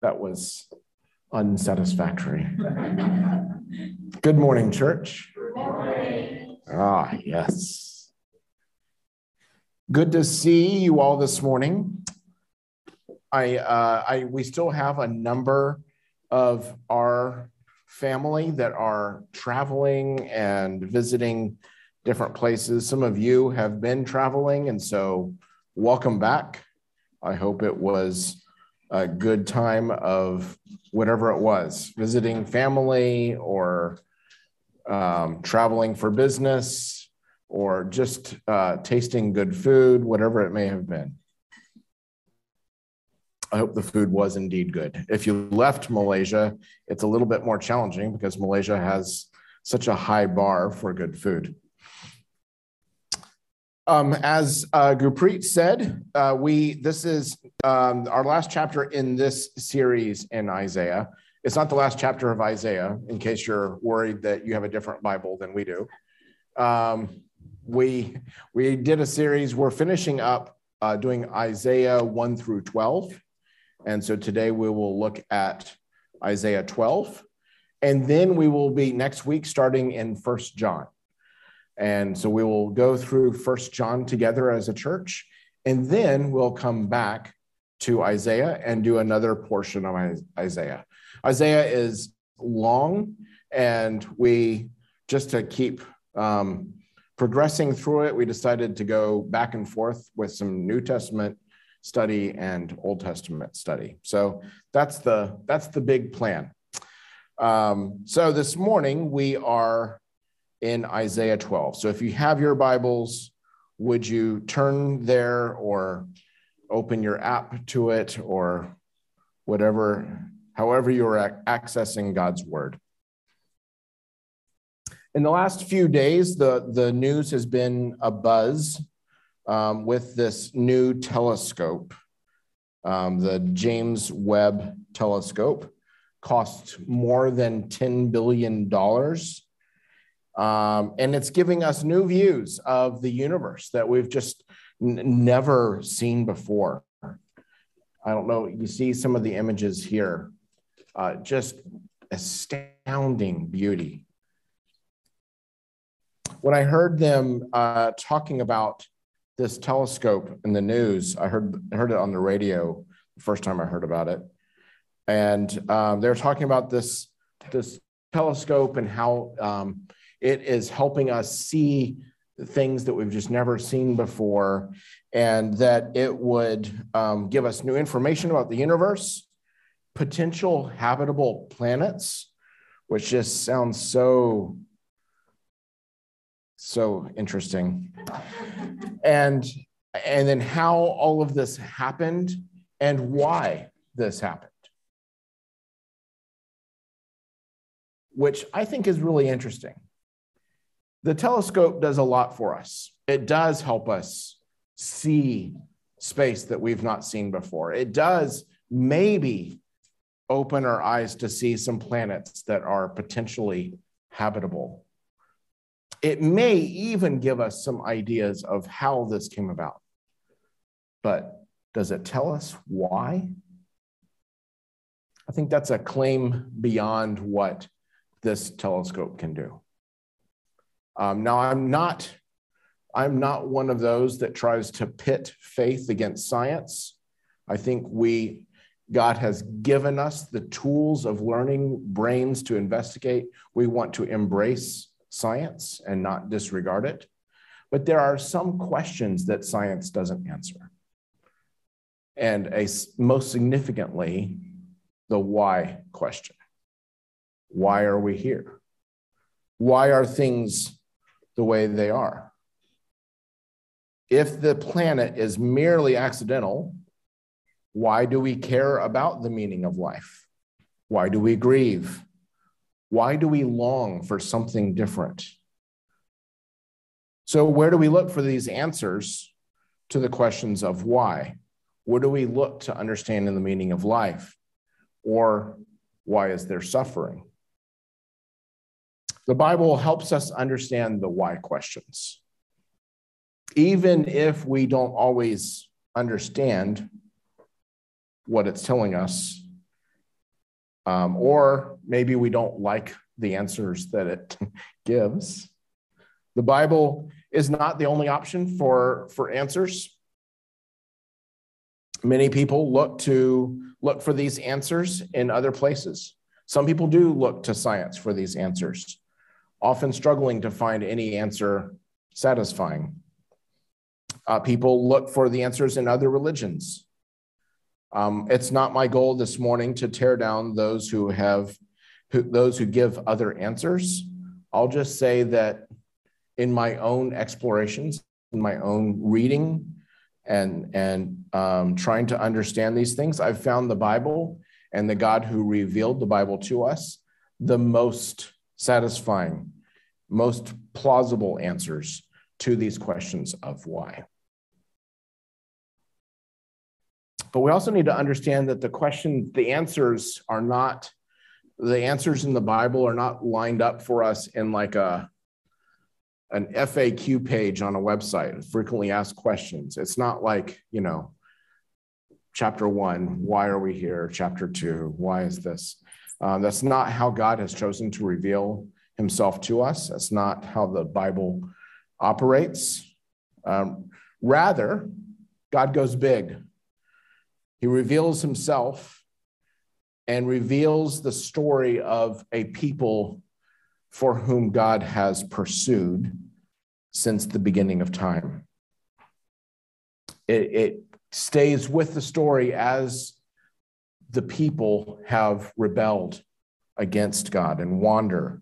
That was unsatisfactory. Good morning, church. Good morning. Ah, yes. Good to see you all this morning. I, uh, I, we still have a number of our family that are traveling and visiting different places. Some of you have been traveling, and so welcome back. I hope it was a good time of whatever it was visiting family or um, traveling for business or just uh, tasting good food, whatever it may have been. I hope the food was indeed good. If you left Malaysia, it's a little bit more challenging because Malaysia has such a high bar for good food. Um, as uh, Gurpreet said, uh, we this is um, our last chapter in this series in Isaiah. It's not the last chapter of Isaiah, in case you're worried that you have a different Bible than we do. Um, we we did a series. We're finishing up uh, doing Isaiah one through twelve, and so today we will look at Isaiah twelve, and then we will be next week starting in First John. And so we will go through First John together as a church, and then we'll come back to Isaiah and do another portion of Isaiah. Isaiah is long, and we just to keep um, progressing through it, we decided to go back and forth with some New Testament study and Old Testament study. So that's the that's the big plan. Um, so this morning we are in Isaiah 12. So if you have your Bibles, would you turn there or open your app to it or whatever, however you're accessing God's word? In the last few days, the, the news has been a buzz um, with this new telescope. Um, the James Webb telescope costs more than $10 billion um, and it's giving us new views of the universe that we've just never seen before. I don't know, you see some of the images here, uh, just astounding beauty. When I heard them uh, talking about this telescope in the news, I heard, heard it on the radio the first time I heard about it. And um, they're talking about this, this telescope and how um, it is helping us see things that we've just never seen before, and that it would um, give us new information about the universe, potential habitable planets, which just sounds so so interesting. And and then how all of this happened and why this happened. Which i think is really interesting the telescope does a lot for us. It does help us see space that we've not seen before. It does maybe open our eyes to see some planets that are potentially habitable. It may even give us some ideas of how this came about. But does it tell us why? I think that's a claim beyond what this telescope can do. Um, now, I'm not, I'm not one of those that tries to pit faith against science. I think we, God has given us the tools of learning brains to investigate. We want to embrace science and not disregard it. But there are some questions that science doesn't answer. And a, most significantly, the why question. Why are we here? Why are things the way they are. If the planet is merely accidental, why do we care about the meaning of life? Why do we grieve? Why do we long for something different? So, where do we look for these answers to the questions of why? Where do we look to understanding the meaning of life? Or why is there suffering? The Bible helps us understand the why questions. Even if we don't always understand what it's telling us, um, or maybe we don't like the answers that it gives. The Bible is not the only option for, for answers. Many people look to look for these answers in other places. Some people do look to science for these answers, often struggling to find any answer satisfying. Uh, people look for the answers in other religions. Um, it's not my goal this morning to tear down those who have who, those who give other answers. I'll just say that in my own explorations, in my own reading, and and um, trying to understand these things, I've found the Bible and the God who revealed the Bible to us the most satisfying, most plausible answers to these questions of why. But we also need to understand that the question, the answers are not, the answers in the Bible are not lined up for us in like a, an FAQ page on a website, frequently asked questions. It's not like, you know, chapter one, why are we here? Chapter two, why is this? Uh, that's not how God has chosen to reveal himself to us. That's not how the Bible operates. Um, rather, God goes big. He reveals himself and reveals the story of a people for whom God has pursued since the beginning of time. It, it stays with the story as the people have rebelled against God and wander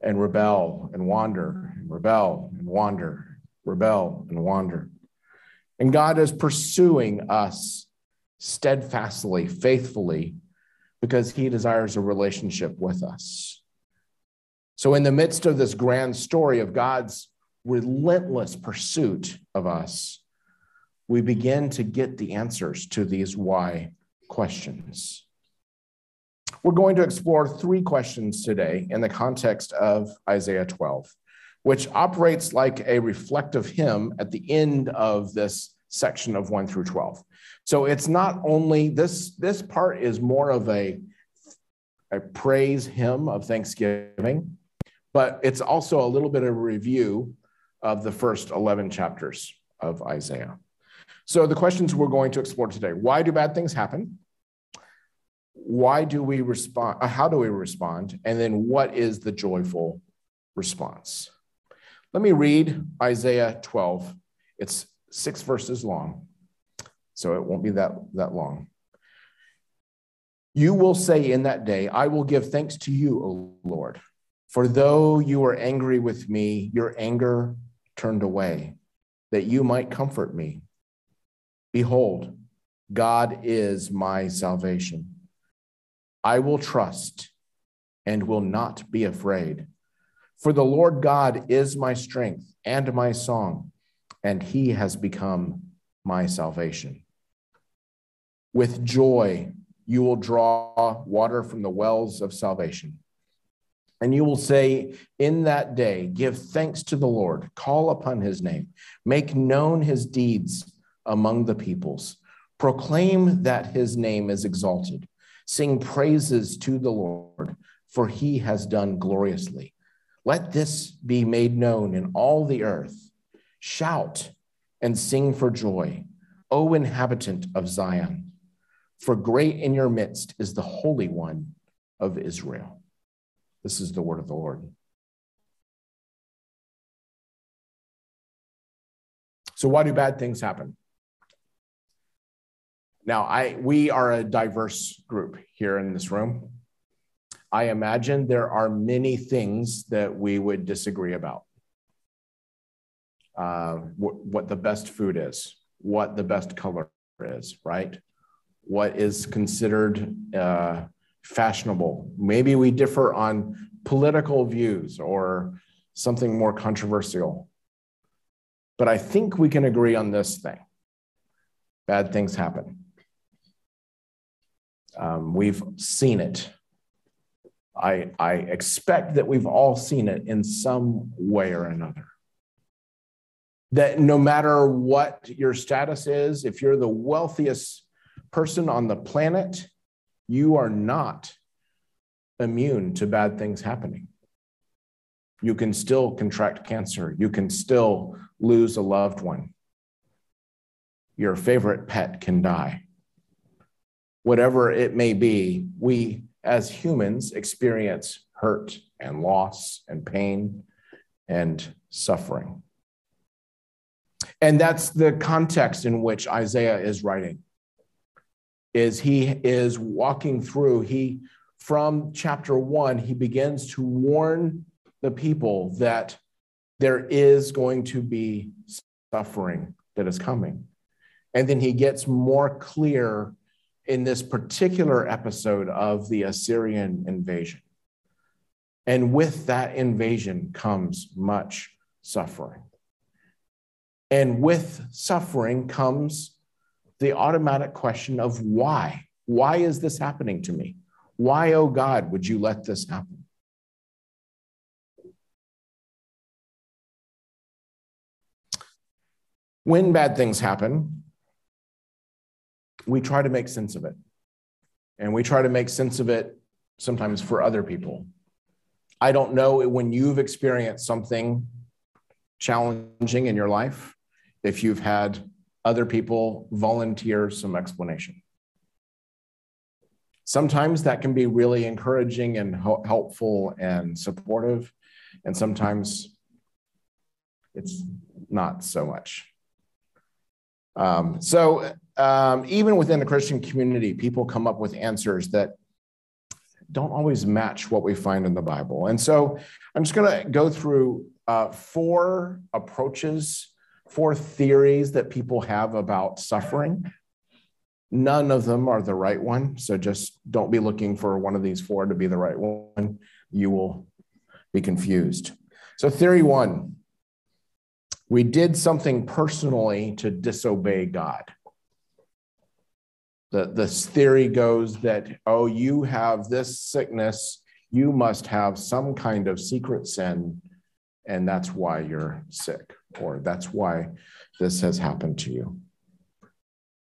and rebel and wander and rebel and wander, rebel and wander. And God is pursuing us steadfastly, faithfully, because he desires a relationship with us. So, in the midst of this grand story of God's relentless pursuit of us, we begin to get the answers to these why questions. We're going to explore three questions today in the context of Isaiah 12, which operates like a reflective hymn at the end of this section of 1 through 12. So it's not only this this part is more of a a praise hymn of thanksgiving, but it's also a little bit of a review of the first 11 chapters of Isaiah. So the questions we're going to explore today, why do bad things happen? Why do we respond? Uh, how do we respond? And then what is the joyful response? Let me read Isaiah 12. It's six verses long so it won't be that, that long. You will say in that day, I will give thanks to you, O Lord. For though you were angry with me, your anger turned away, that you might comfort me. Behold, God is my salvation. I will trust and will not be afraid. For the Lord God is my strength and my song, and he has become my salvation. With joy, you will draw water from the wells of salvation. And you will say, In that day, give thanks to the Lord, call upon his name, make known his deeds among the peoples, proclaim that his name is exalted, sing praises to the Lord, for he has done gloriously. Let this be made known in all the earth. Shout and sing for joy, O inhabitant of Zion. For great in your midst is the Holy One of Israel. This is the word of the Lord. So, why do bad things happen? Now, I we are a diverse group here in this room. I imagine there are many things that we would disagree about. uh, what, the best food is, what the best color is, right? What is considered uh, fashionable. Maybe we differ on political views or something more controversial. But I think we can agree on this thing bad things happen. Um, we've seen it. I, I expect that we've all seen it in some way or another. That no matter what your status is, if you're the wealthiest person on the planet, you are not immune to bad things happening. You can still contract cancer. You can still lose a loved one. Your favorite pet can die. Whatever it may be, we as humans experience hurt and loss and pain and suffering. And that's the context in which Isaiah is writing. Is he is walking through, he from chapter 1 he begins to warn the people that there is going to be suffering that is coming. And then he gets more clear in this particular episode of the Assyrian invasion. And with that invasion comes much suffering. And with suffering comes the automatic question of why? Why is this happening to me? Why, oh God, would you let this happen? When bad things happen, we try to make sense of it. And we try to make sense of it sometimes for other people. I don't know when you've experienced something challenging in your life, if you've had other people volunteer some explanation. Sometimes that can be really encouraging and helpful and supportive, and sometimes it's not so much. Um, so um, even within the Christian community, people come up with answers that don't always match what we find in the Bible. And so I'm just going to go through uh, four approaches, four theories that people have about suffering. None of them are the right one. So just don't be looking for one of these four to be the right one. You will be confused. So, theory one we did something personally to disobey God. The, this theory goes that, oh, you have this sickness, you must have some kind of secret sin, and that's why you're sick, or that's why this has happened to you.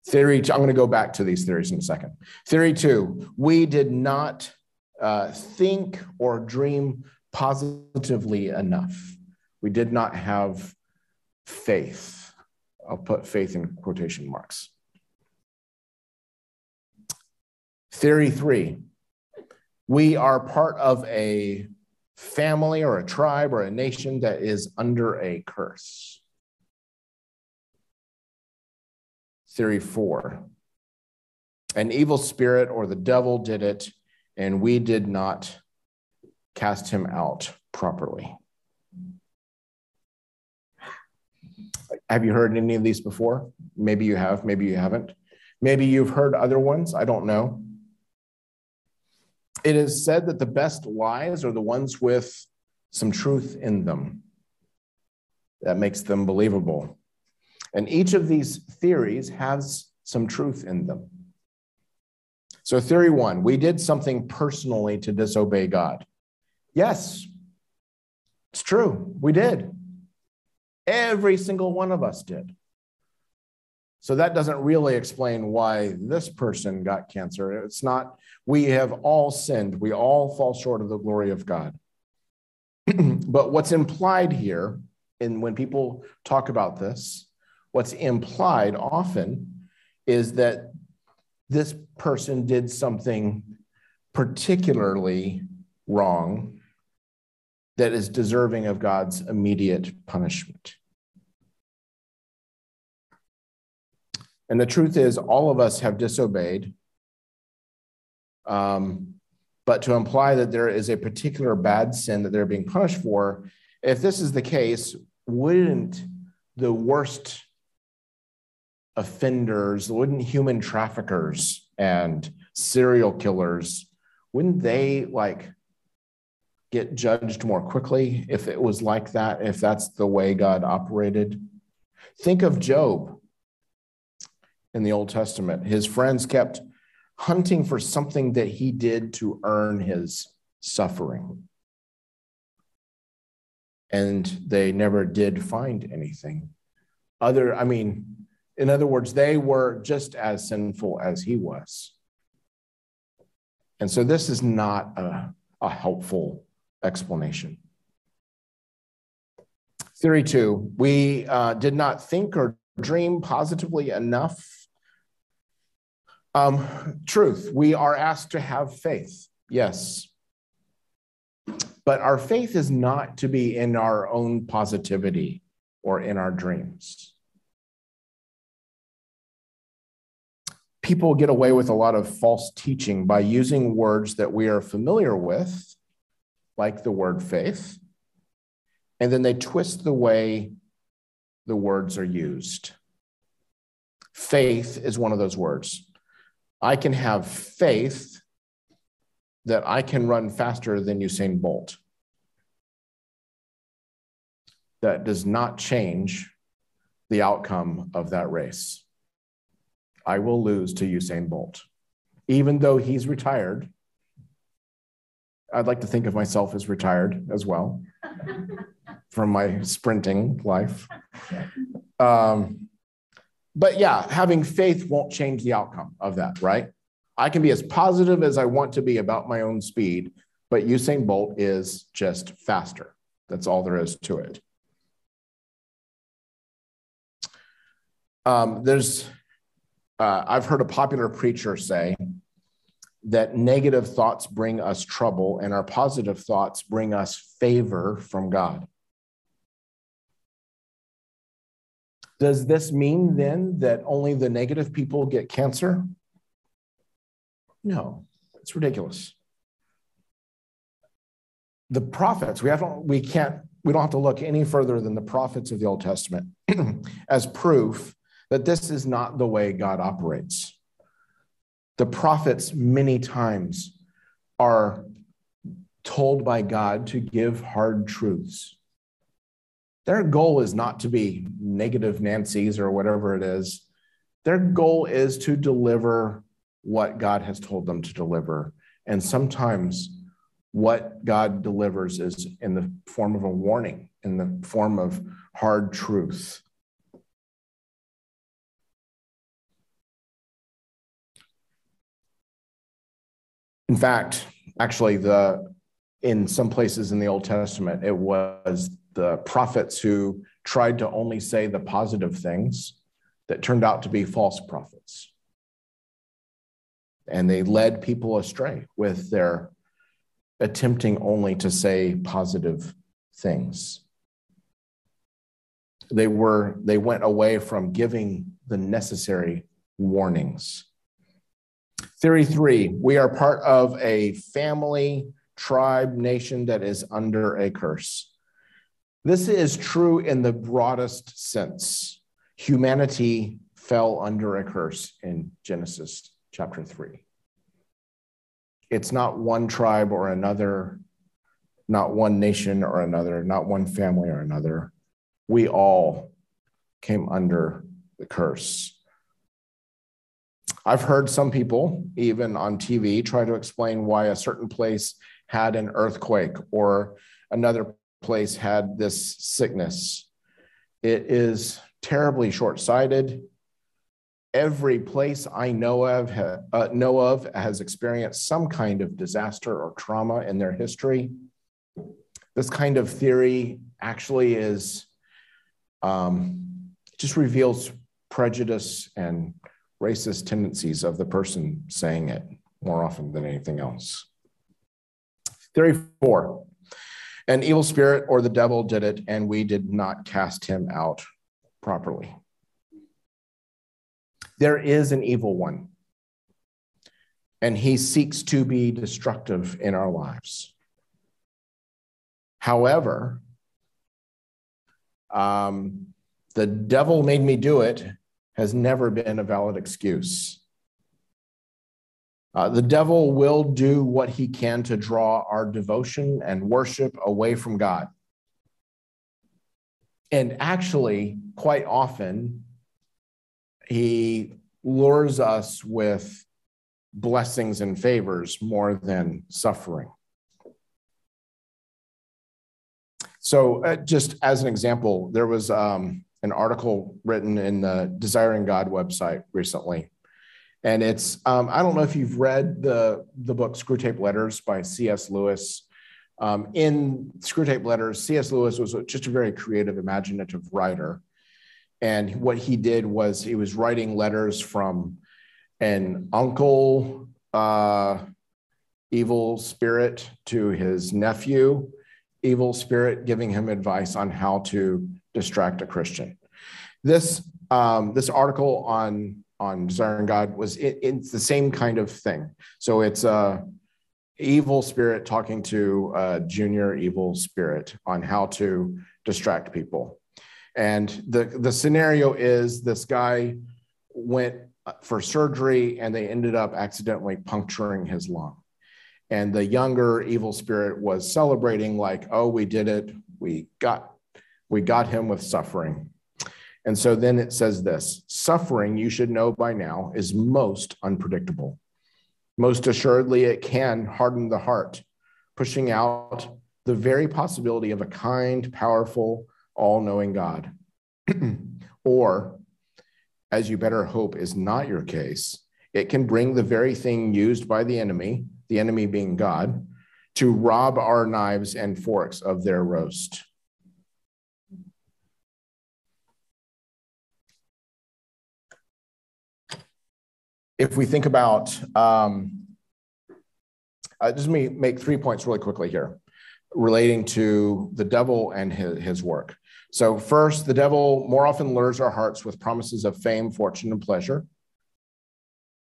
Theory, I'm going to go back to these theories in a second. Theory two, we did not uh, think or dream positively enough. We did not have faith. I'll put faith in quotation marks. Theory three we are part of a family or a tribe or a nation that is under a curse. Theory four an evil spirit or the devil did it, and we did not cast him out properly. Have you heard any of these before? Maybe you have, maybe you haven't. Maybe you've heard other ones. I don't know. It is said that the best lies are the ones with some truth in them that makes them believable. And each of these theories has some truth in them. So, theory one we did something personally to disobey God. Yes, it's true. We did. Every single one of us did. So that doesn't really explain why this person got cancer. It's not, we have all sinned. We all fall short of the glory of God. but what's implied here, and when people talk about this, what's implied often is that this person did something particularly wrong that is deserving of God's immediate punishment. And the truth is, all of us have disobeyed. Um, but to imply that there is a particular bad sin that they're being punished for, if this is the case, wouldn't the worst offenders, wouldn't human traffickers and serial killers, wouldn't they like get judged more quickly if it was like that, if that's the way God operated? Think of Job in the Old Testament. His friends kept hunting for something that he did to earn his suffering. And they never did find anything. Other, I mean, in other words, they were just as sinful as he was. And so this is not a, a helpful explanation. Theory two, we uh, did not think or dream positively enough. Um, truth, we are asked to have faith, yes. But our faith is not to be in our own positivity or in our dreams. People get away with a lot of false teaching by using words that we are familiar with, like the word faith, and then they twist the way the words are used. Faith is one of those words. I can have faith that I can run faster than Usain Bolt. That does not change the outcome of that race. I will lose to Usain Bolt. Even though he's retired, I'd like to think of myself as retired as well from my sprinting life. Um, but yeah, having faith won't change the outcome of that, right? I can be as positive as I want to be about my own speed, but Usain Bolt is just faster. That's all there is to it. Um, there's, uh, I've heard a popular preacher say that negative thoughts bring us trouble and our positive thoughts bring us favor from God. Does this mean then that only the negative people get cancer? No, it's ridiculous. The prophets, we have we can't we don't have to look any further than the prophets of the Old Testament as proof that this is not the way God operates. The prophets many times are told by God to give hard truths. Their goal is not to be negative Nancy's or whatever it is. Their goal is to deliver what God has told them to deliver. And sometimes what God delivers is in the form of a warning, in the form of hard truth. In fact, actually, the in some places in the Old Testament, it was the prophets who tried to only say the positive things that turned out to be false prophets. And they led people astray with their attempting only to say positive things. They were they went away from giving the necessary warnings. Theory 3, we are part of a family, tribe, nation that is under a curse. This is true in the broadest sense. Humanity fell under a curse in Genesis chapter 3. It's not one tribe or another, not one nation or another, not one family or another. We all came under the curse. I've heard some people, even on TV, try to explain why a certain place had an earthquake or another place had this sickness. It is terribly short sighted every place I know of uh, know of has experienced some kind of disaster or trauma in their history. This kind of theory actually is um, just reveals prejudice and racist tendencies of the person saying it more often than anything else. Theory four an evil spirit or the devil did it, and we did not cast him out properly. There is an evil one, and he seeks to be destructive in our lives. However, um, the devil made me do it has never been a valid excuse. Uh, the devil will do what he can to draw our devotion and worship away from God. And actually, quite often, he lures us with blessings and favors more than suffering. So, uh, just as an example, there was um, an article written in the Desiring God website recently. And it's, um, I don't know if you've read the, the book Screwtape Letters by C.S. Lewis. Um, in Screwtape Letters, C.S. Lewis was just a very creative, imaginative writer. And what he did was he was writing letters from an uncle, uh, evil spirit, to his nephew, evil spirit, giving him advice on how to distract a Christian. This um, this article on on desiring God was it, it's the same kind of thing. So it's a evil spirit talking to a junior evil spirit on how to distract people. And the the scenario is this guy went for surgery and they ended up accidentally puncturing his lung. And the younger evil spirit was celebrating like, "Oh, we did it. We got we got him with suffering. And so then it says this suffering, you should know by now, is most unpredictable. Most assuredly, it can harden the heart, pushing out the very possibility of a kind, powerful, all knowing God. or, as you better hope is not your case, it can bring the very thing used by the enemy, the enemy being God, to rob our knives and forks of their roast. If we think about, um, uh, just me make three points really quickly here relating to the devil and his, his work. So, first, the devil more often lures our hearts with promises of fame, fortune, and pleasure.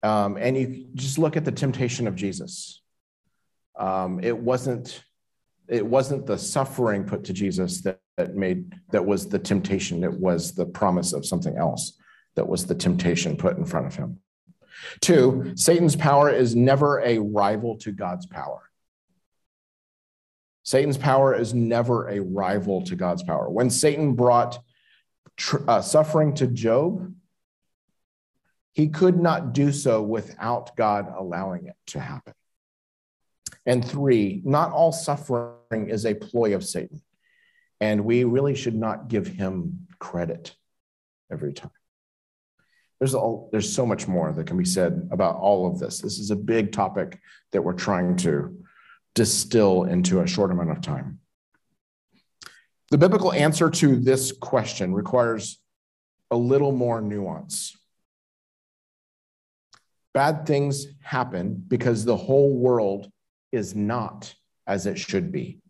Um, and you just look at the temptation of Jesus. Um, it wasn't it wasn't the suffering put to Jesus that, that made that was the temptation. It was the promise of something else that was the temptation put in front of him. Two, Satan's power is never a rival to God's power. Satan's power is never a rival to God's power. When Satan brought tr- uh, suffering to Job, he could not do so without God allowing it to happen. And three, not all suffering is a ploy of Satan. And we really should not give him credit every time there's all there's so much more that can be said about all of this. This is a big topic that we're trying to distill into a short amount of time. The biblical answer to this question requires a little more nuance. Bad things happen because the whole world is not as it should be.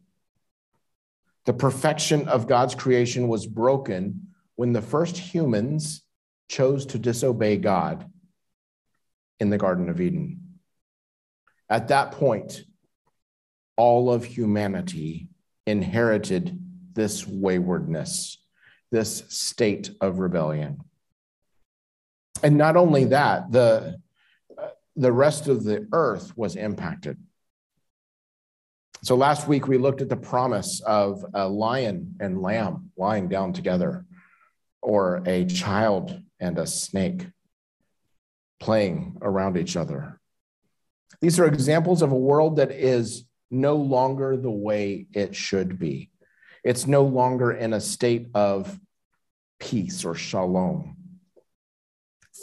The perfection of God's creation was broken when the first humans chose to disobey God in the Garden of Eden. At that point, all of humanity inherited this waywardness, this state of rebellion. And not only that, the, the rest of the earth was impacted. So last week we looked at the promise of a lion and lamb lying down together, or a child and a snake playing around each other. These are examples of a world that is no longer the way it should be. It's no longer in a state of peace or shalom.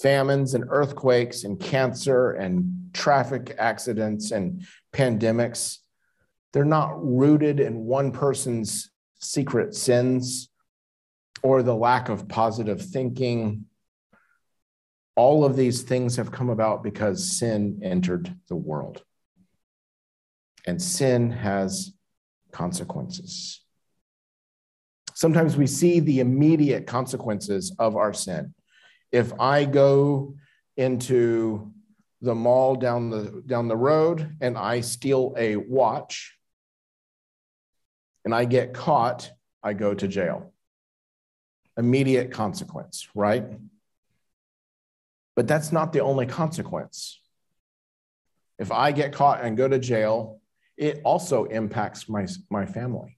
Famines and earthquakes and cancer and traffic accidents and pandemics, they're not rooted in one person's secret sins or the lack of positive thinking all of these things have come about because sin entered the world. And sin has consequences. Sometimes we see the immediate consequences of our sin. If I go into the mall down the down the road and I steal a watch and I get caught, I go to jail. immediate consequence, right? But that's not the only consequence. If I get caught and go to jail, it also impacts my, my family,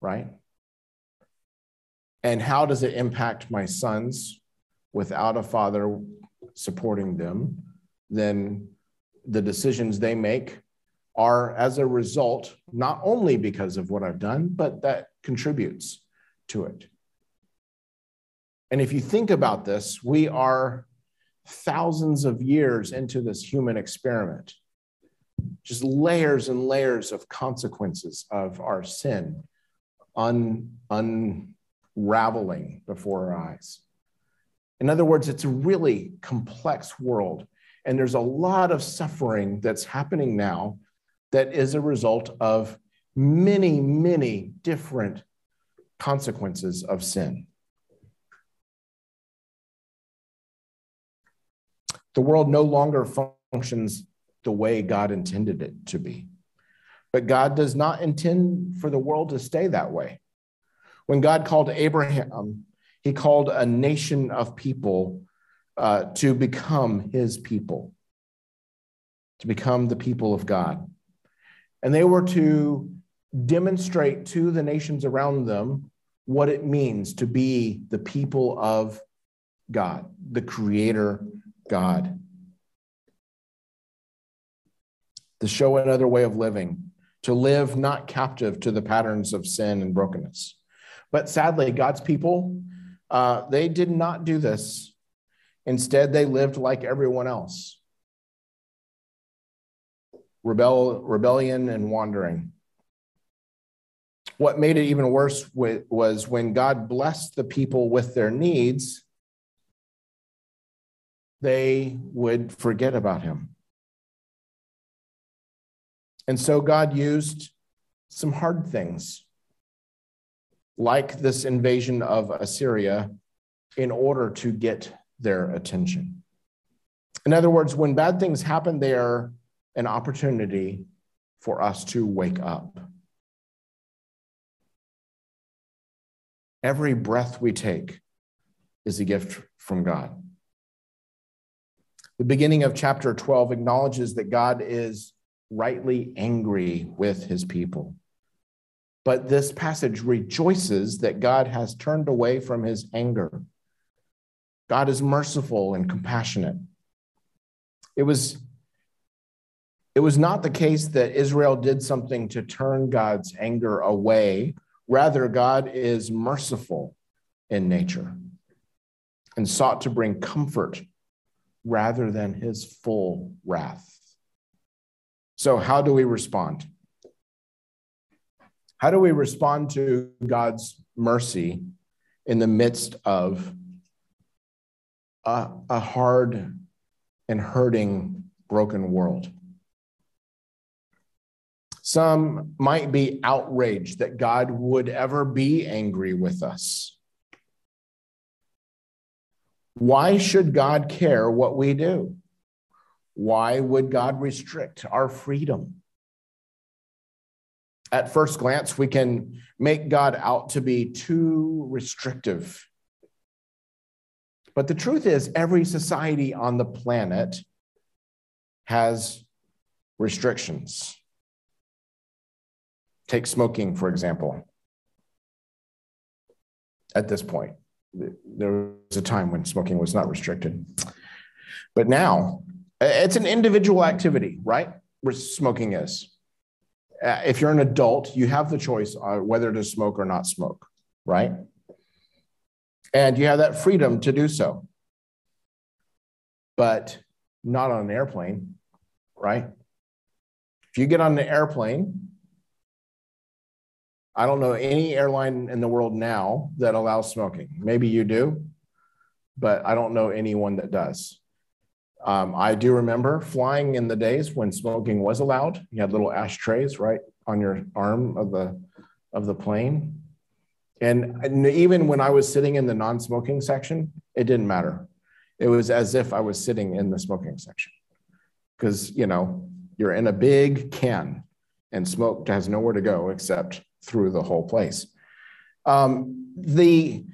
right? And how does it impact my sons without a father supporting them? Then the decisions they make are as a result, not only because of what I've done, but that contributes to it. And if you think about this, we are thousands of years into this human experiment, just layers and layers of consequences of our sin un, unraveling before our eyes. In other words, it's a really complex world. And there's a lot of suffering that's happening now that is a result of many, many different consequences of sin. The world no longer functions the way God intended it to be. But God does not intend for the world to stay that way. When God called Abraham, he called a nation of people uh, to become his people, to become the people of God. And they were to demonstrate to the nations around them what it means to be the people of God, the creator God. To show another way of living, to live not captive to the patterns of sin and brokenness. But sadly, God's people, uh, they did not do this. Instead, they lived like everyone else rebel, rebellion and wandering. What made it even worse was when God blessed the people with their needs, they would forget about him. And so God used some hard things, like this invasion of Assyria, in order to get their attention. In other words, when bad things happen, they are an opportunity for us to wake up. Every breath we take is a gift from God. The beginning of chapter 12 acknowledges that God is rightly angry with his people. But this passage rejoices that God has turned away from his anger. God is merciful and compassionate. It was, it was not the case that Israel did something to turn God's anger away. Rather, God is merciful in nature and sought to bring comfort rather than his full wrath. So, how do we respond? How do we respond to God's mercy in the midst of a, a hard and hurting, broken world? Some might be outraged that God would ever be angry with us. Why should God care what we do? Why would God restrict our freedom? At first glance, we can make God out to be too restrictive. But the truth is, every society on the planet has restrictions. Take smoking, for example. At this point, there was a time when smoking was not restricted. But now it's an individual activity, right? Where smoking is. Uh, if you're an adult, you have the choice whether to smoke or not smoke, right? And you have that freedom to do so. But not on an airplane, right? If you get on an airplane, I don't know any airline in the world now that allows smoking. Maybe you do, but I don't know anyone that does. Um, I do remember flying in the days when smoking was allowed. You had little ashtrays right on your arm of the of the plane, and, and even when I was sitting in the non-smoking section, it didn't matter. It was as if I was sitting in the smoking section, because you know you're in a big can, and smoke has nowhere to go except through the whole place. Um, the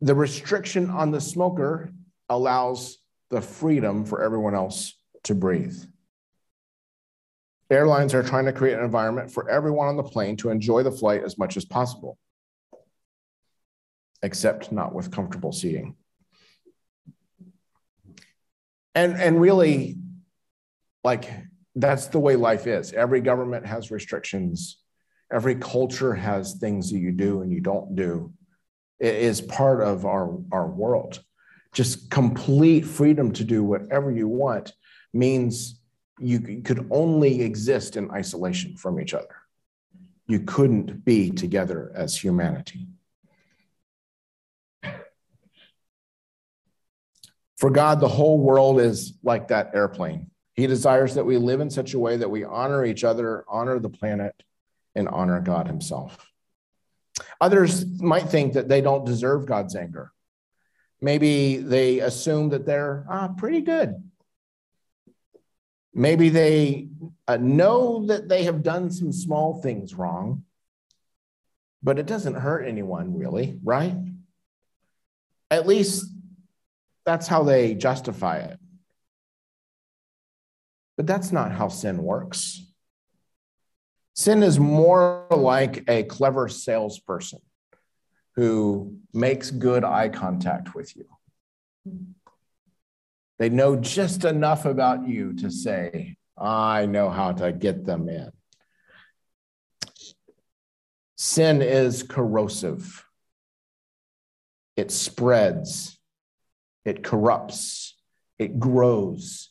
the restriction on the smoker allows the freedom for everyone else to breathe. Airlines are trying to create an environment for everyone on the plane to enjoy the flight as much as possible, except not with comfortable seating. And, and really, like, that's the way life is. Every government has restrictions, every culture has things that you do and you don't do. It is part of our, our world. Just complete freedom to do whatever you want means you could only exist in isolation from each other. You couldn't be together as humanity. For God, the whole world is like that airplane. He desires that we live in such a way that we honor each other, honor the planet, and honor God Himself. Others might think that they don't deserve God's anger. Maybe they assume that they're ah, pretty good. Maybe they uh, know that they have done some small things wrong, but it doesn't hurt anyone really, right? At least that's how they justify it. But that's not how sin works. Sin is more like a clever salesperson who makes good eye contact with you. They know just enough about you to say, I know how to get them in. Sin is corrosive, it spreads, it corrupts, it grows,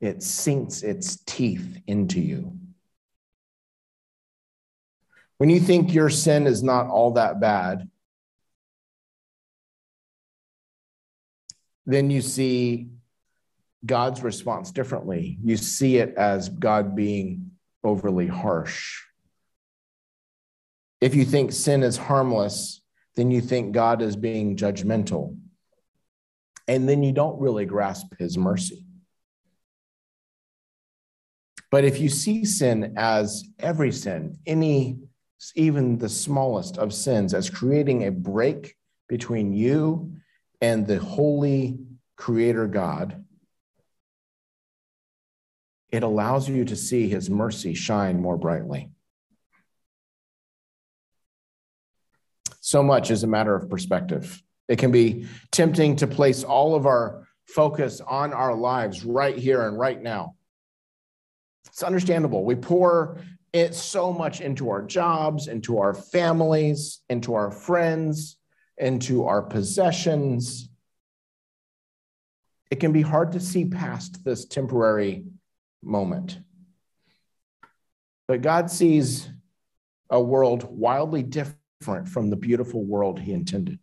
it sinks its teeth into you. When you think your sin is not all that bad, then you see God's response differently. You see it as God being overly harsh. If you think sin is harmless, then you think God is being judgmental. And then you don't really grasp his mercy. But if you see sin as every sin, any, even the smallest of sins, as creating a break between you and the holy creator God, it allows you to see his mercy shine more brightly. So much is a matter of perspective. It can be tempting to place all of our focus on our lives right here and right now. It's understandable. We pour it so much into our jobs, into our families, into our friends, into our possessions. It can be hard to see past this temporary moment. But God sees a world wildly different from the beautiful world he intended.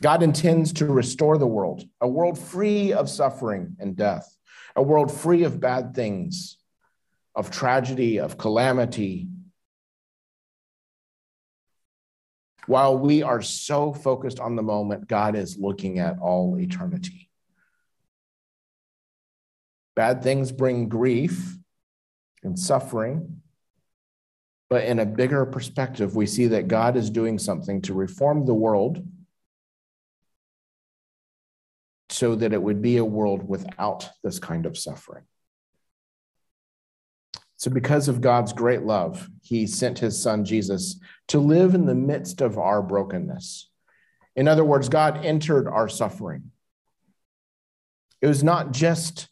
God intends to restore the world, a world free of suffering and death, a world free of bad things, of tragedy, of calamity. While we are so focused on the moment, God is looking at all eternity. Bad things bring grief and suffering. But in a bigger perspective, we see that God is doing something to reform the world so that it would be a world without this kind of suffering. So, because of God's great love, he sent his son Jesus to live in the midst of our brokenness. In other words, God entered our suffering. It was not just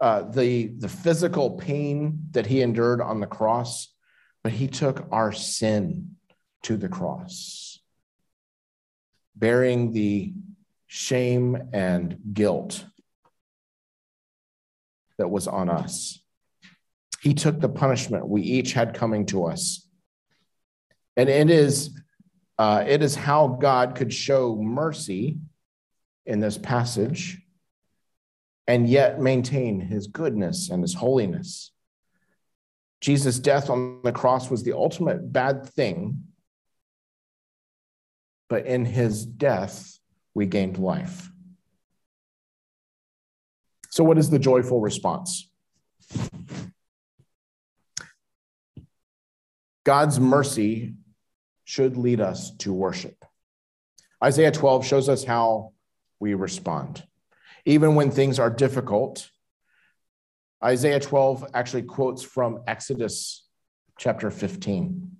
uh, the, the physical pain that he endured on the cross, but he took our sin to the cross, bearing the shame and guilt that was on us. He took the punishment we each had coming to us. And it is, uh, it is how God could show mercy in this passage and yet maintain his goodness and his holiness. Jesus' death on the cross was the ultimate bad thing, but in his death, we gained life. So, what is the joyful response? God's mercy should lead us to worship. Isaiah 12 shows us how we respond. Even when things are difficult, Isaiah 12 actually quotes from Exodus chapter 15.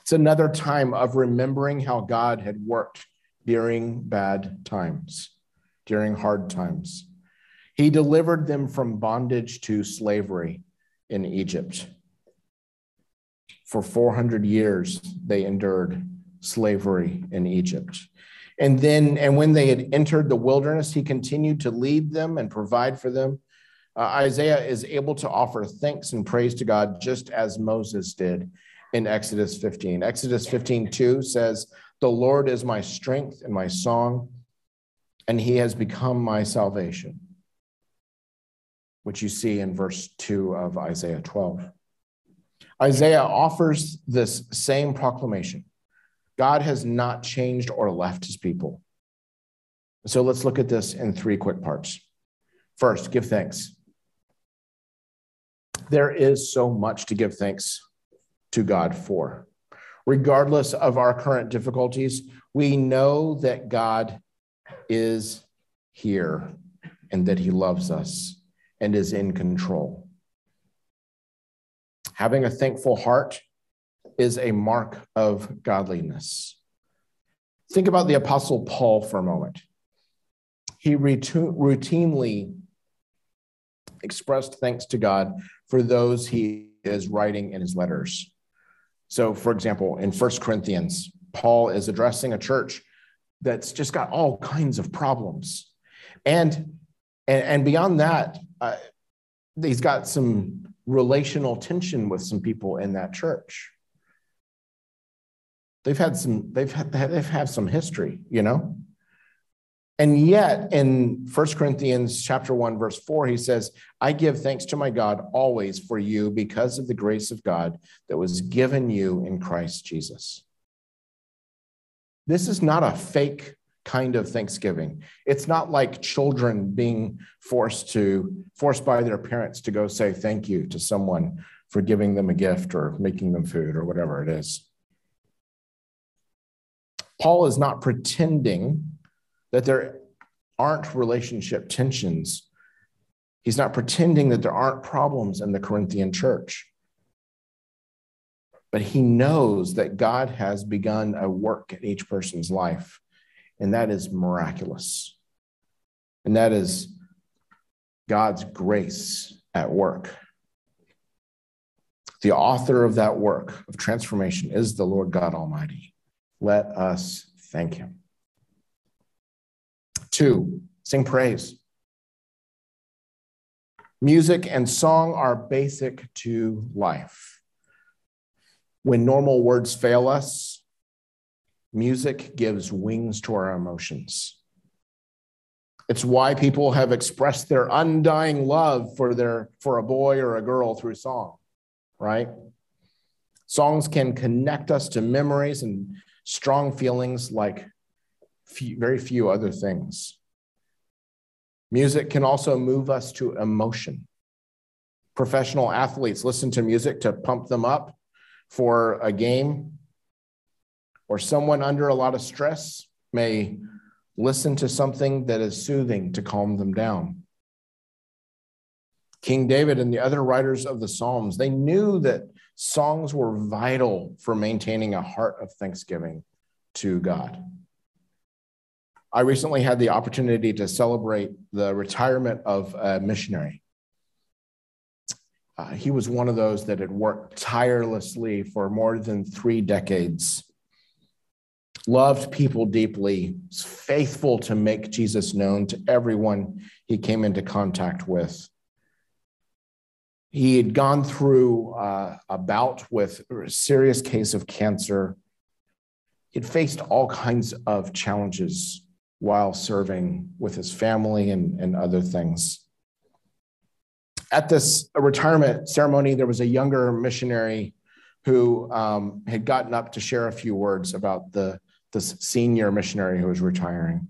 It's another time of remembering how God had worked during bad times, during hard times. He delivered them from bondage to slavery in Egypt. For 400 years, they endured slavery in Egypt. And then, and when they had entered the wilderness, he continued to lead them and provide for them. Uh, Isaiah is able to offer thanks and praise to God just as Moses did in Exodus 15. Exodus 15, 2 says, The Lord is my strength and my song, and he has become my salvation, which you see in verse 2 of Isaiah 12. Isaiah offers this same proclamation God has not changed or left his people. So let's look at this in three quick parts. First, give thanks. There is so much to give thanks to God for. Regardless of our current difficulties, we know that God is here and that he loves us and is in control. Having a thankful heart is a mark of godliness. Think about the Apostle Paul for a moment. He routinely expressed thanks to God for those he is writing in his letters. So, for example, in First Corinthians, Paul is addressing a church that's just got all kinds of problems. And, and, and beyond that, uh, he's got some relational tension with some people in that church. They've had some they've had, they've had some history you know? And yet in First corinthians chapter 1 verse 4 he says i give thanks to my god always for you because of the grace of god that was given you in christ jesus. This is not a fake kind of thanksgiving it's not like children being forced to forced by their parents to go say thank you to someone for giving them a gift or making them food or whatever it is Paul is not pretending that there aren't relationship tensions. He's not pretending that there aren't problems in the Corinthian church. But he knows that God has begun a work in each person's life, and that is miraculous. And that is God's grace at work. The author of that work of transformation is the Lord God Almighty. Let us thank him. Two, sing praise. Music and song are basic to life. When normal words fail us, music gives wings to our emotions. It's why people have expressed their undying love for their for a boy or a girl through song, right? Songs can connect us to memories and strong feelings like few, very few other things. Music can also move us to emotion. Professional athletes listen to music to pump them up for a game, or someone under a lot of stress may listen to something that is soothing to calm them down. King David and the other writers of the Psalms, they knew that songs were vital for maintaining a heart of thanksgiving to God. I recently had the opportunity to celebrate the retirement of a missionary. Uh, he was one of those that had worked tirelessly for more than three decades, loved people deeply, faithful to make Jesus known to everyone he came into contact with. He had gone through uh, a bout with a serious case of cancer. He'd faced all kinds of challenges while serving with his family and, and other things. At this retirement ceremony, there was a younger missionary who um, had gotten up to share a few words about the, the senior missionary who was retiring.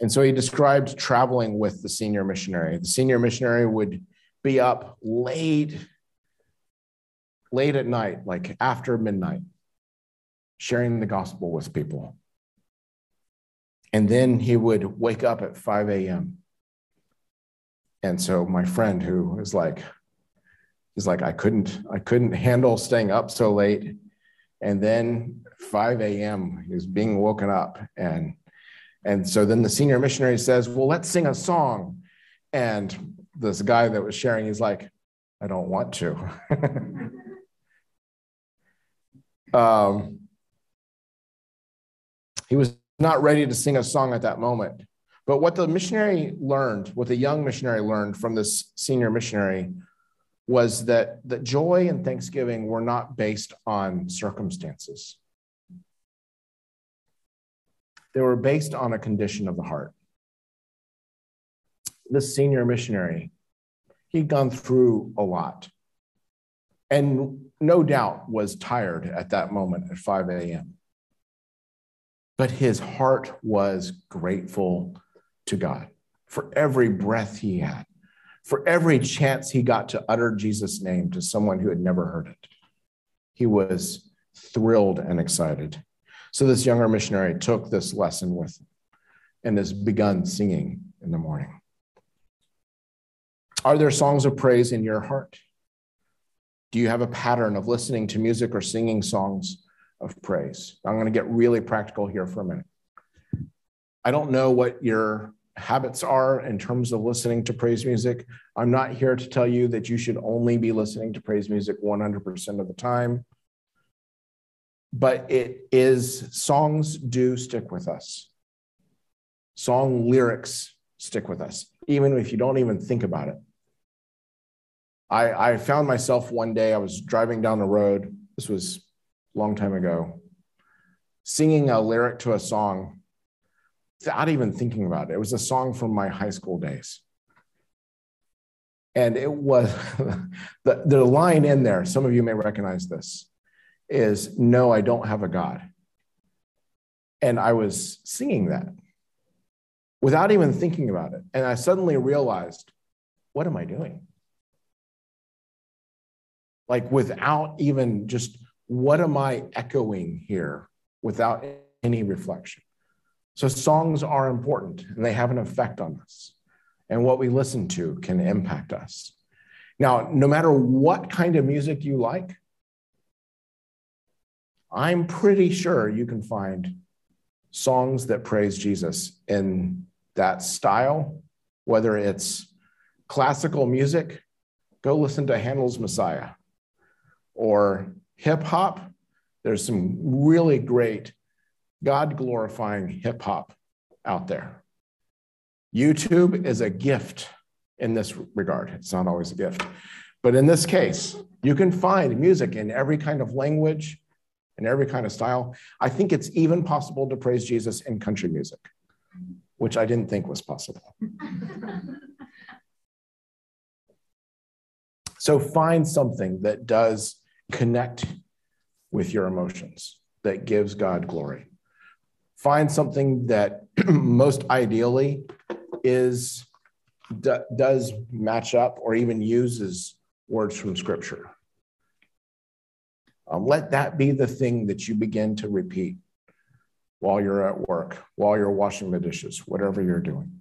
And so he described traveling with the senior missionary. The senior missionary would be up late, late at night, like after midnight, sharing the gospel with people. And then he would wake up at 5 a.m. And so my friend who is like, he's like, I couldn't, I couldn't handle staying up so late. And then 5 a.m. is being woken up. And and so then the senior missionary says, Well, let's sing a song. And this guy that was sharing, he's like, I don't want to. um, he was not ready to sing a song at that moment. But what the missionary learned, what the young missionary learned from this senior missionary, was that, that joy and thanksgiving were not based on circumstances. They were based on a condition of the heart. This senior missionary, he'd gone through a lot and no doubt was tired at that moment at 5 a.m. But his heart was grateful to God for every breath he had, for every chance he got to utter Jesus' name to someone who had never heard it. He was thrilled and excited. So this younger missionary took this lesson with him and has begun singing in the morning. Are there songs of praise in your heart? Do you have a pattern of listening to music or singing songs of praise? I'm going to get really practical here for a minute. I don't know what your habits are in terms of listening to praise music. I'm not here to tell you that you should only be listening to praise music 100% of the time but it is songs do stick with us. Song lyrics stick with us, even if you don't even think about it. I, I found myself one day, I was driving down the road. This was a long time ago, singing a lyric to a song without even thinking about it. It was a song from my high school days. And it was the, the line in there, some of you may recognize this is no, I don't have a God. And I was singing that without even thinking about it. And I suddenly realized, what am I doing? Like, without even just, what am I echoing here without any reflection? So, songs are important and they have an effect on us. And what we listen to can impact us. Now, no matter what kind of music you like, I'm pretty sure you can find songs that praise Jesus in that style, whether it's classical music, go listen to Handel's Messiah, or hip hop. There's some really great God glorifying hip hop out there. YouTube is a gift in this regard. It's not always a gift, but in this case, you can find music in every kind of language in every kind of style. I think it's even possible to praise Jesus in country music, which I didn't think was possible. so find something that does connect with your emotions, that gives God glory. Find something that most ideally is does match up or even uses words from scripture. Um, let that be the thing that you begin to repeat while you're at work, while you're washing the dishes, whatever you're doing.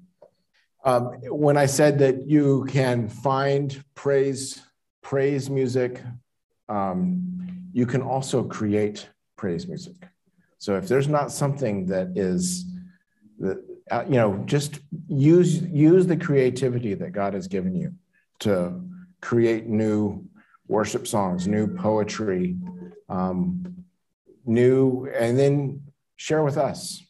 Um, when I said that you can find praise, praise music, um, you can also create praise music. So if there's not something that is, that, uh, you know, just use use the creativity that God has given you to create new worship songs, new poetry, um, new, and then share with us.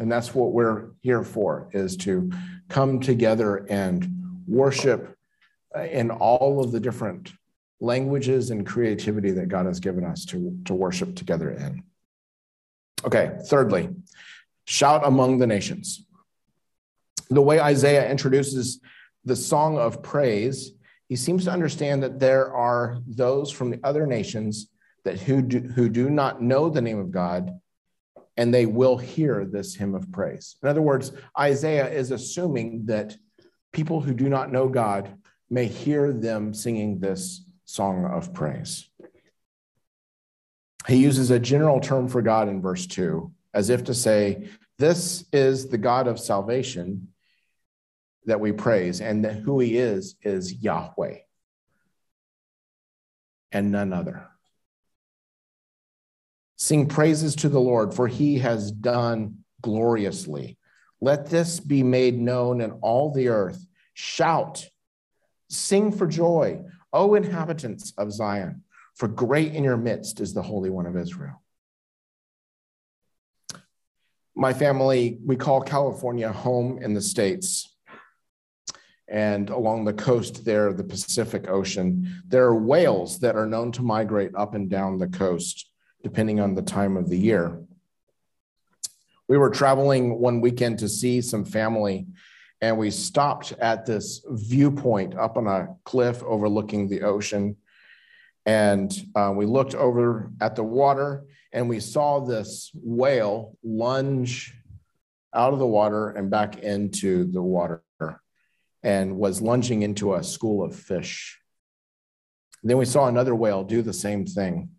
And that's what we're here for, is to come together and worship in all of the different languages and creativity that God has given us to, to worship together in. Okay, thirdly, shout among the nations. The way Isaiah introduces the song of praise, he seems to understand that there are those from the other nations that who do, who do not know the name of God, and they will hear this hymn of praise. In other words, Isaiah is assuming that people who do not know God may hear them singing this song of praise. He uses a general term for God in verse 2, as if to say, This is the God of salvation that we praise, and that who he is is Yahweh and none other. Sing praises to the Lord, for he has done gloriously. Let this be made known in all the earth. Shout, sing for joy, O inhabitants of Zion, for great in your midst is the Holy One of Israel. My family, we call California home in the States and along the coast there, the Pacific Ocean, there are whales that are known to migrate up and down the coast, depending on the time of the year. We were traveling one weekend to see some family, and we stopped at this viewpoint up on a cliff overlooking the ocean. And uh, we looked over at the water, and we saw this whale lunge out of the water and back into the water and was lunging into a school of fish. Then we saw another whale do the same thing.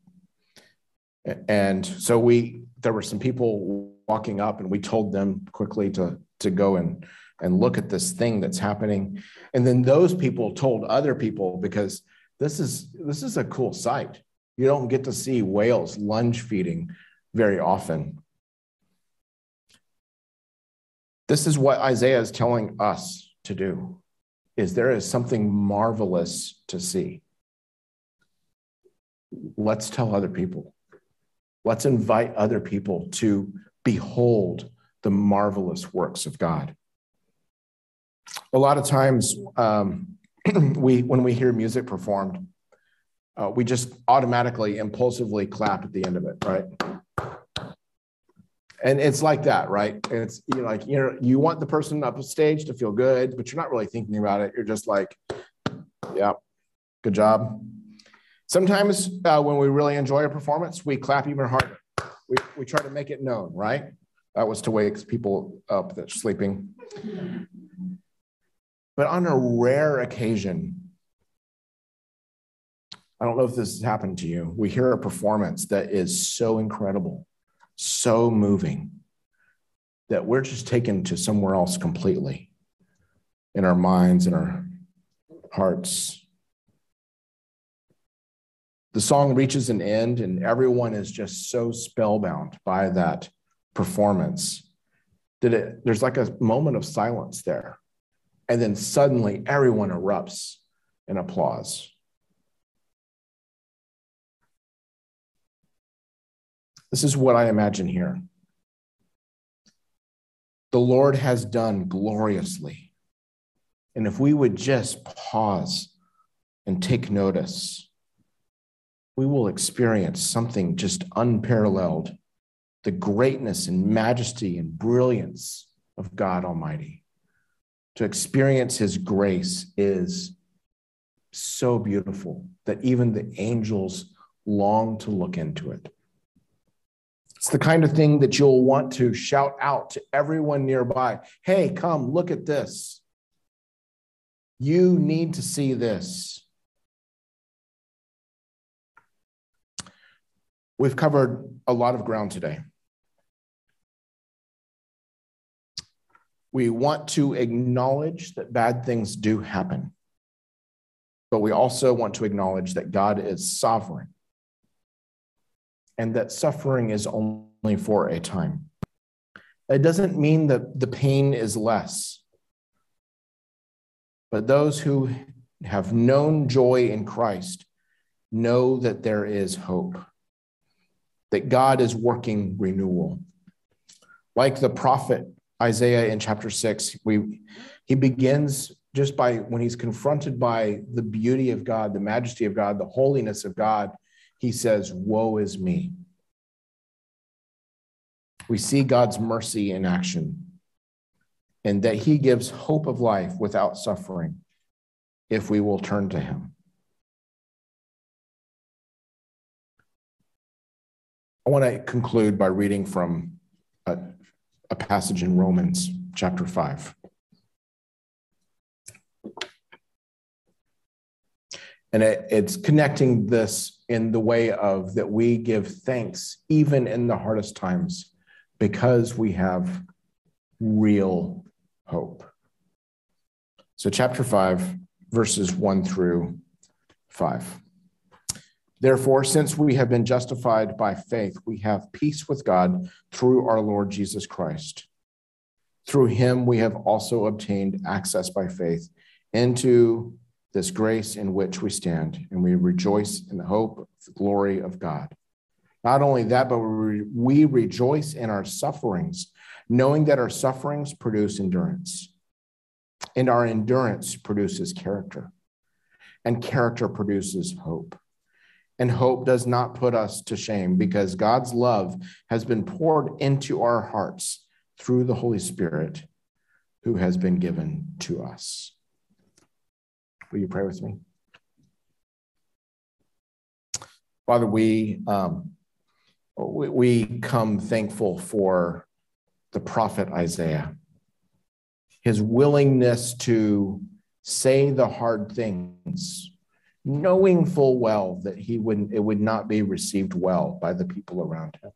And so we there were some people walking up and we told them quickly to to go and and look at this thing that's happening. And then those people told other people because this is this is a cool sight. You don't get to see whales lunge feeding very often. This is what Isaiah is telling us to do is there is something marvelous to see. Let's tell other people. Let's invite other people to behold the marvelous works of God. A lot of times, um, we when we hear music performed, uh, we just automatically, impulsively clap at the end of it, right? and it's like that right? It's you know like you know you want the person up stage to feel good but you're not really thinking about it. You're just like yeah good job. Sometimes uh, when we really enjoy a performance we clap even harder. We, we try to make it known right? That was to wake people up that's sleeping but on a rare occasion i don't know if this has happened to you we hear a performance that is so incredible so moving that we're just taken to somewhere else completely in our minds and our hearts. The song reaches an end, and everyone is just so spellbound by that performance that it, there's like a moment of silence there. And then suddenly everyone erupts in applause. This is what I imagine here. The Lord has done gloriously. And if we would just pause and take notice, we will experience something just unparalleled the greatness and majesty and brilliance of God Almighty. To experience His grace is so beautiful that even the angels long to look into it. It's the kind of thing that you'll want to shout out to everyone nearby Hey, come, look at this. You need to see this. We've covered a lot of ground today. We want to acknowledge that bad things do happen, but we also want to acknowledge that God is sovereign and that suffering is only for a time. It doesn't mean that the pain is less. But those who have known joy in Christ know that there is hope, that God is working renewal. Like the prophet Isaiah in chapter six, we, he begins just by when he's confronted by the beauty of God, the majesty of God, the holiness of God he says, Woe is me. We see God's mercy in action and that he gives hope of life without suffering if we will turn to him. I want to conclude by reading from a, a passage in Romans chapter 5. And it, it's connecting this in the way of that we give thanks even in the hardest times because we have real hope. So, chapter 5, verses 1 through 5. Therefore, since we have been justified by faith, we have peace with God through our Lord Jesus Christ. Through him, we have also obtained access by faith into this grace in which we stand, and we rejoice in the hope of the glory of God. Not only that, but we rejoice in our sufferings, knowing that our sufferings produce endurance, and our endurance produces character, and character produces hope. And hope does not put us to shame because God's love has been poured into our hearts through the Holy Spirit who has been given to us. Will you pray with me? Father, we, um, we, we come thankful for the prophet Isaiah, his willingness to say the hard things, knowing full well that he wouldn't, it would not be received well by the people around him.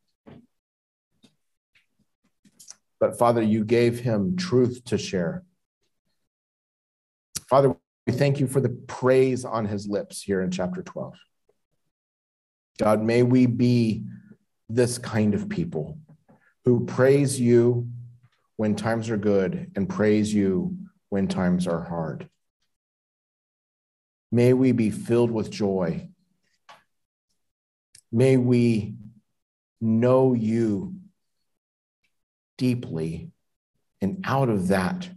But Father, you gave him truth to share. Father, we thank you for the praise on his lips here in chapter 12. God, may we be this kind of people who praise you when times are good and praise you when times are hard. May we be filled with joy. May we know you deeply, and out of that,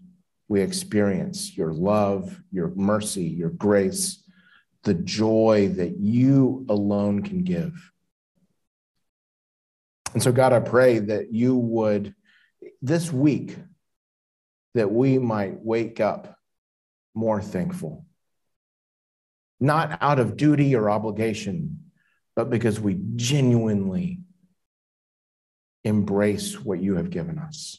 we experience your love, your mercy, your grace, the joy that you alone can give. And so, God, I pray that you would, this week, that we might wake up more thankful, not out of duty or obligation, but because we genuinely embrace what you have given us.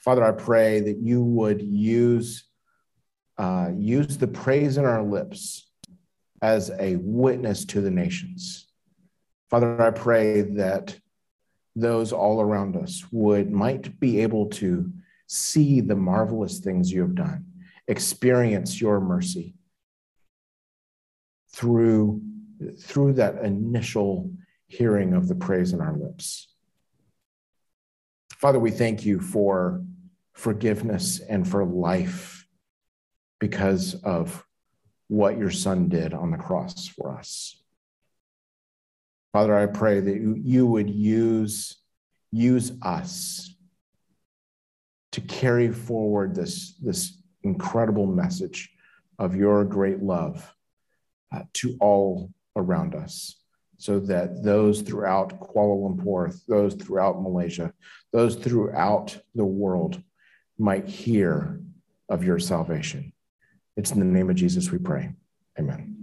Father, I pray that you would use, uh, use the praise in our lips as a witness to the nations. Father, I pray that those all around us would might be able to see the marvelous things you have done, experience your mercy through, through that initial hearing of the praise in our lips. Father, we thank you for forgiveness and for life because of what your son did on the cross for us. Father, I pray that you, would use, use us to carry forward this, this incredible message of your great love uh, to all around us so that those throughout Kuala Lumpur, those throughout Malaysia, those throughout the world might hear of your salvation. It's in the name of Jesus we pray. Amen.